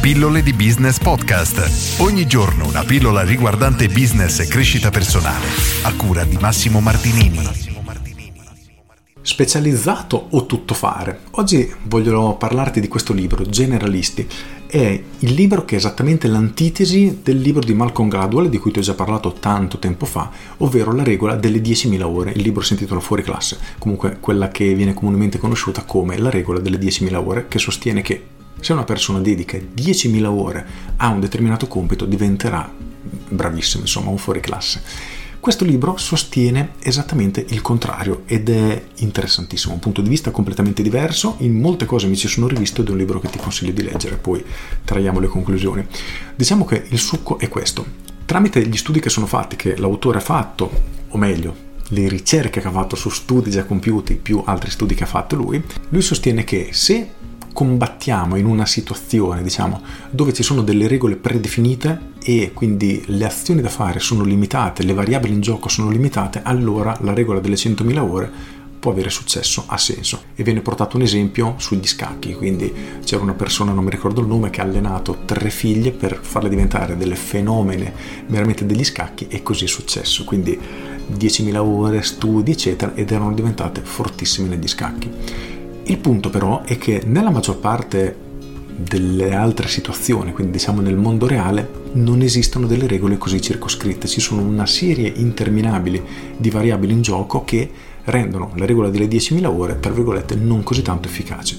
Pillole di Business Podcast. Ogni giorno una pillola riguardante business e crescita personale. A cura di Massimo Martinini. Specializzato o tuttofare? Oggi voglio parlarti di questo libro, Generalisti. È il libro che è esattamente l'antitesi del libro di Malcolm Gladwell, di cui ti ho già parlato tanto tempo fa, ovvero la regola delle 10.000 ore. Il libro si intitola Fuori classe, comunque quella che viene comunemente conosciuta come la regola delle 10.000 ore, che sostiene che se una persona dedica 10.000 ore a un determinato compito diventerà bravissimo, insomma, un fuori classe. Questo libro sostiene esattamente il contrario ed è interessantissimo, un punto di vista completamente diverso, in molte cose mi ci sono rivisto ed è un libro che ti consiglio di leggere, poi traiamo le conclusioni. Diciamo che il succo è questo. Tramite gli studi che sono fatti, che l'autore ha fatto, o meglio, le ricerche che ha fatto su studi già compiuti più altri studi che ha fatto lui, lui sostiene che se combattiamo in una situazione, diciamo, dove ci sono delle regole predefinite e quindi le azioni da fare sono limitate, le variabili in gioco sono limitate, allora la regola delle 100.000 ore può avere successo, ha senso. E viene portato un esempio sugli scacchi, quindi c'era una persona, non mi ricordo il nome, che ha allenato tre figlie per farle diventare delle fenomene veramente degli scacchi e così è successo. Quindi 10.000 ore, studi, eccetera, ed erano diventate fortissime negli scacchi. Il punto però è che nella maggior parte delle altre situazioni, quindi diciamo nel mondo reale, non esistono delle regole così circoscritte, ci sono una serie interminabile di variabili in gioco che rendono la regola delle 10.000 ore, tra virgolette, non così tanto efficace.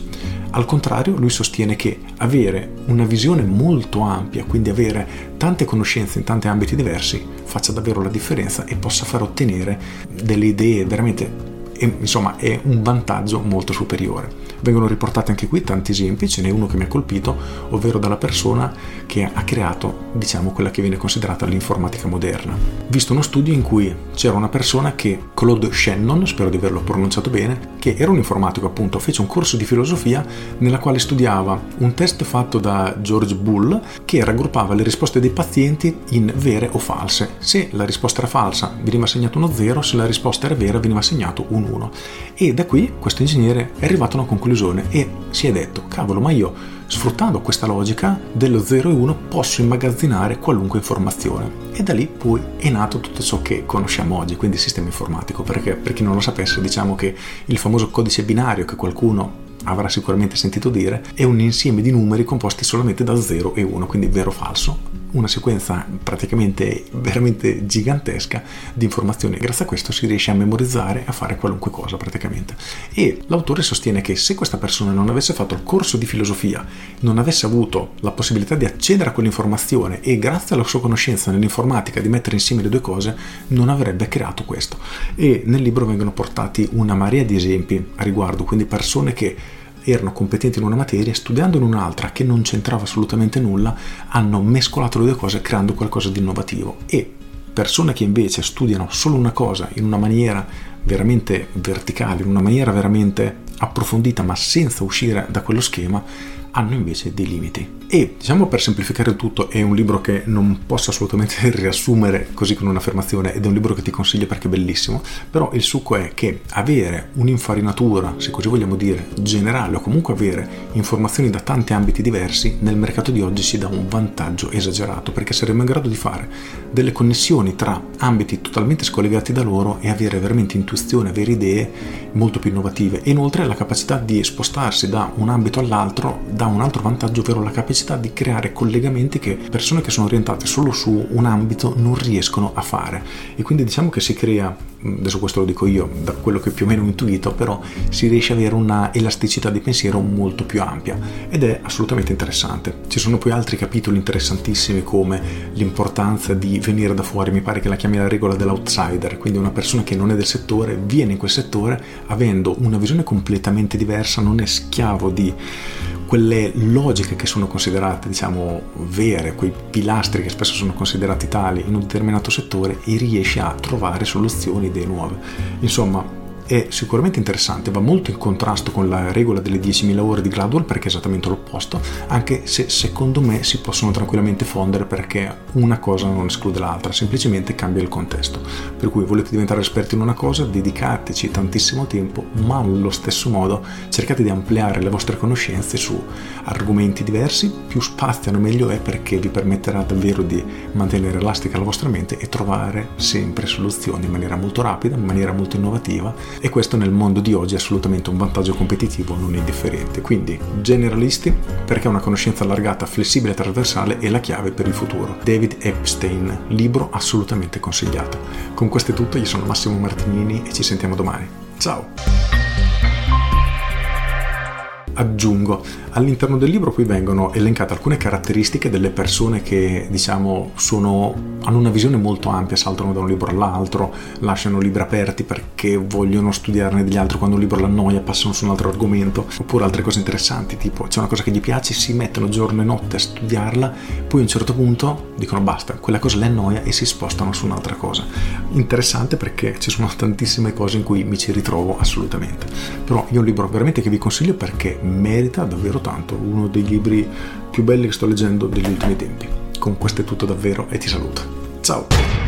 Al contrario, lui sostiene che avere una visione molto ampia, quindi avere tante conoscenze in tanti ambiti diversi, faccia davvero la differenza e possa far ottenere delle idee veramente insomma è un vantaggio molto superiore. Vengono riportati anche qui tanti esempi, ce n'è uno che mi ha colpito, ovvero dalla persona che ha creato, diciamo, quella che viene considerata l'informatica moderna. Visto uno studio in cui c'era una persona che, Claude Shannon, spero di averlo pronunciato bene, che era un informatico appunto, fece un corso di filosofia nella quale studiava un test fatto da George Bull che raggruppava le risposte dei pazienti in vere o false. Se la risposta era falsa veniva assegnato uno 0, se la risposta era vera veniva assegnato un 1. E da qui questo ingegnere è arrivato a una conclusione e si è detto, cavolo, ma io sfruttando questa logica dello 0 e 1 posso immagazzinare qualunque informazione. E da lì poi è nato tutto ciò che conosciamo oggi, quindi il sistema informatico, perché per chi non lo sapesse diciamo che il famoso codice binario che qualcuno avrà sicuramente sentito dire, è un insieme di numeri composti solamente da 0 e 1, quindi vero o falso, una sequenza praticamente veramente gigantesca di informazioni. Grazie a questo si riesce a memorizzare a fare qualunque cosa praticamente. E l'autore sostiene che se questa persona non avesse fatto il corso di filosofia, non avesse avuto la possibilità di accedere a quell'informazione e grazie alla sua conoscenza nell'informatica di mettere insieme le due cose, non avrebbe creato questo. E nel libro vengono portati una marea di esempi a riguardo, quindi persone che erano competenti in una materia, studiando in un'altra che non c'entrava assolutamente nulla, hanno mescolato le due cose creando qualcosa di innovativo. E persone che invece studiano solo una cosa in una maniera veramente verticale, in una maniera veramente approfondita, ma senza uscire da quello schema, hanno invece dei limiti. E diciamo per semplificare tutto, è un libro che non posso assolutamente riassumere così con un'affermazione ed è un libro che ti consiglio perché è bellissimo, però il succo è che avere un'infarinatura, se così vogliamo dire, generale o comunque avere informazioni da tanti ambiti diversi nel mercato di oggi ci dà un vantaggio esagerato perché saremo in grado di fare delle connessioni tra ambiti totalmente scollegati da loro e avere veramente intuizione, avere idee molto più innovative e inoltre la capacità di spostarsi da un ambito all'altro dà un altro vantaggio, ovvero la capacità di creare collegamenti che persone che sono orientate solo su un ambito non riescono a fare. E quindi diciamo che si crea, adesso questo lo dico io, da quello che più o meno ho intuito, però si riesce ad avere una elasticità di pensiero molto più ampia ed è assolutamente interessante. Ci sono poi altri capitoli interessantissimi come l'importanza di venire da fuori, mi pare che la chiami la regola dell'outsider, quindi una persona che non è del settore viene in quel settore avendo una visione completamente diversa, non è schiavo di quelle logiche che sono considerate, diciamo, vere, quei pilastri che spesso sono considerati tali in un determinato settore e riesce a trovare soluzioni, idee nuove. Insomma, è sicuramente interessante, va molto in contrasto con la regola delle 10.000 ore di Gladwell perché è esattamente l'opposto, anche se secondo me si possono tranquillamente fondere perché una cosa non esclude l'altra, semplicemente cambia il contesto. Per cui volete diventare esperti in una cosa, dedicateci tantissimo tempo, ma allo stesso modo cercate di ampliare le vostre conoscenze su argomenti diversi, più spaziano meglio è perché vi permetterà davvero di mantenere elastica la vostra mente e trovare sempre soluzioni in maniera molto rapida, in maniera molto innovativa e questo nel mondo di oggi è assolutamente un vantaggio competitivo non indifferente. Quindi generalisti perché una conoscenza allargata, flessibile e trasversale è la chiave per il futuro. David Epstein, libro assolutamente consigliato. Con questo è tutto, io sono Massimo Martinini e ci sentiamo domani. Ciao! Aggiungo, all'interno del libro qui vengono elencate alcune caratteristiche delle persone che diciamo sono, hanno una visione molto ampia, saltano da un libro all'altro, lasciano libri aperti perché vogliono studiarne degli altri, quando un libro l'annoia passano su un altro argomento, oppure altre cose interessanti, tipo c'è una cosa che gli piace, si mettono giorno e notte a studiarla, poi a un certo punto dicono basta, quella cosa le annoia e si spostano su un'altra cosa. Interessante perché ci sono tantissime cose in cui mi ci ritrovo assolutamente. Però è un libro veramente che vi consiglio perché merita davvero tanto, uno dei libri più belli che sto leggendo degli ultimi tempi. Con questo è tutto davvero e ti saluto. Ciao!